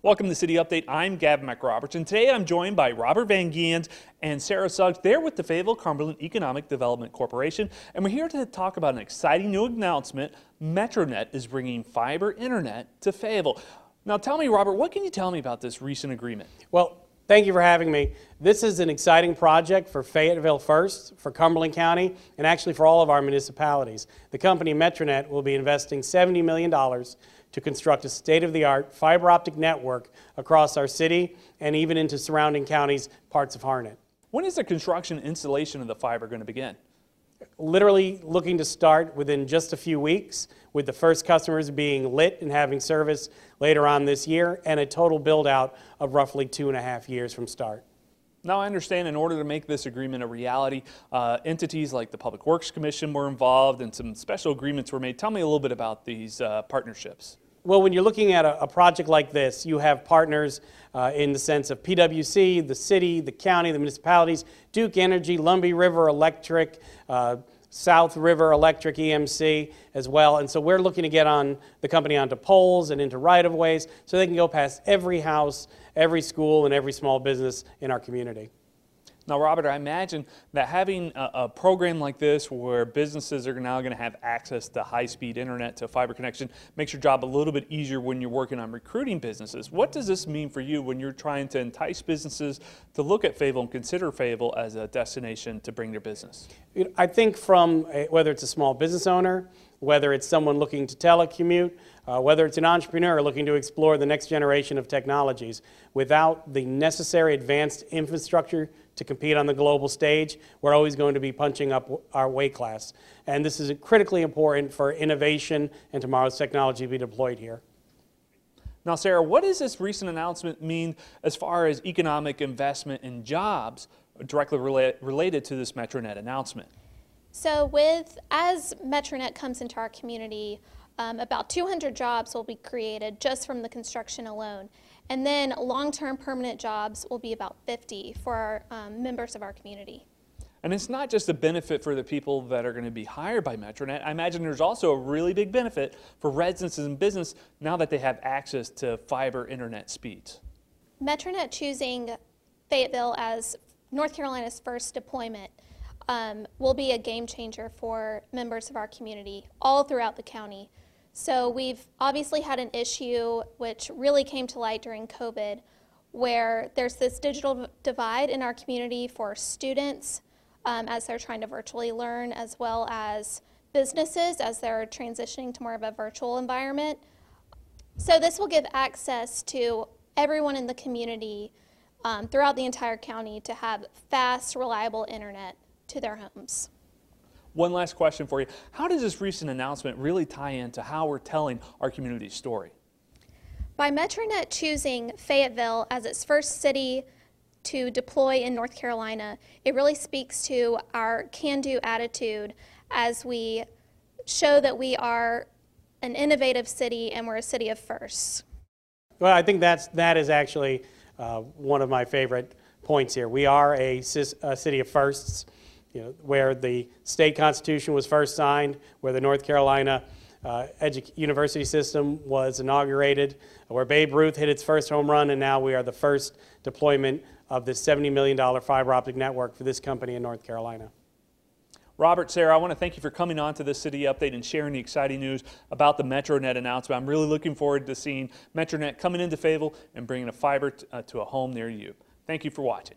Welcome to City Update. I'm Gavin McRoberts, and today I'm joined by Robert Van Geons and Sarah Suggs. They're with the Fayetteville Cumberland Economic Development Corporation, and we're here to talk about an exciting new announcement. Metronet is bringing fiber internet to Fayetteville. Now, tell me, Robert, what can you tell me about this recent agreement? Well, thank you for having me. This is an exciting project for Fayetteville first, for Cumberland County, and actually for all of our municipalities. The company Metronet will be investing $70 million to construct a state-of-the-art fiber optic network across our city and even into surrounding counties, parts of Harnett. When is the construction installation of the fiber going to begin? Literally looking to start within just a few weeks, with the first customers being lit and having service later on this year, and a total build out of roughly two and a half years from start. Now, I understand in order to make this agreement a reality, uh, entities like the Public Works Commission were involved and some special agreements were made. Tell me a little bit about these uh, partnerships. Well, when you're looking at a, a project like this, you have partners uh, in the sense of PWC, the city, the county, the municipalities, Duke Energy, Lumbee River Electric, uh, South River Electric EMC as well. And so we're looking to get on the company onto poles and into right of ways so they can go past every house, every school, and every small business in our community. Now, Robert, I imagine that having a, a program like this where businesses are now going to have access to high-speed internet to fiber connection makes your job a little bit easier when you're working on recruiting businesses. What does this mean for you when you're trying to entice businesses to look at Fayetteville and consider Fayetteville as a destination to bring their business? I think from a, whether it's a small business owner, whether it's someone looking to telecommute, uh, whether it's an entrepreneur looking to explore the next generation of technologies, without the necessary advanced infrastructure to compete on the global stage, we're always going to be punching up our weight class. And this is critically important for innovation and tomorrow's technology to be deployed here. Now, Sarah, what does this recent announcement mean as far as economic investment and jobs directly rela related to this Metronet announcement? So with, as Metronet comes into our community, um, about 200 jobs will be created just from the construction alone. And then long-term permanent jobs will be about 50 for our um, members of our community. And it's not just a benefit for the people that are going to be hired by Metronet. I imagine there's also a really big benefit for residents and business now that they have access to fiber internet speeds. Metronet choosing Fayetteville as North Carolina's first deployment um, will be a game changer for members of our community all throughout the county. So we've obviously had an issue which really came to light during COVID where there's this digital divide in our community for students um, as they're trying to virtually learn as well as businesses as they're transitioning to more of a virtual environment. So this will give access to everyone in the community um, throughout the entire county to have fast, reliable internet to their homes. One last question for you. How does this recent announcement really tie into how we're telling our community's story? By Metronet choosing Fayetteville as its first city to deploy in North Carolina, it really speaks to our can do attitude as we show that we are an innovative city and we're a city of firsts. Well, I think that's, that is actually uh, one of my favorite points here. We are a, a city of firsts you know, where the state constitution was first signed, where the North Carolina uh, university system was inaugurated, where Babe Ruth hit its first home run, and now we are the first deployment of this $70 million fiber optic network for this company in North Carolina. Robert, Sarah, I want to thank you for coming on to the City Update and sharing the exciting news about the MetroNet announcement. I'm really looking forward to seeing MetroNet coming into Fayetteville and bringing a fiber uh, to a home near you. Thank you for watching.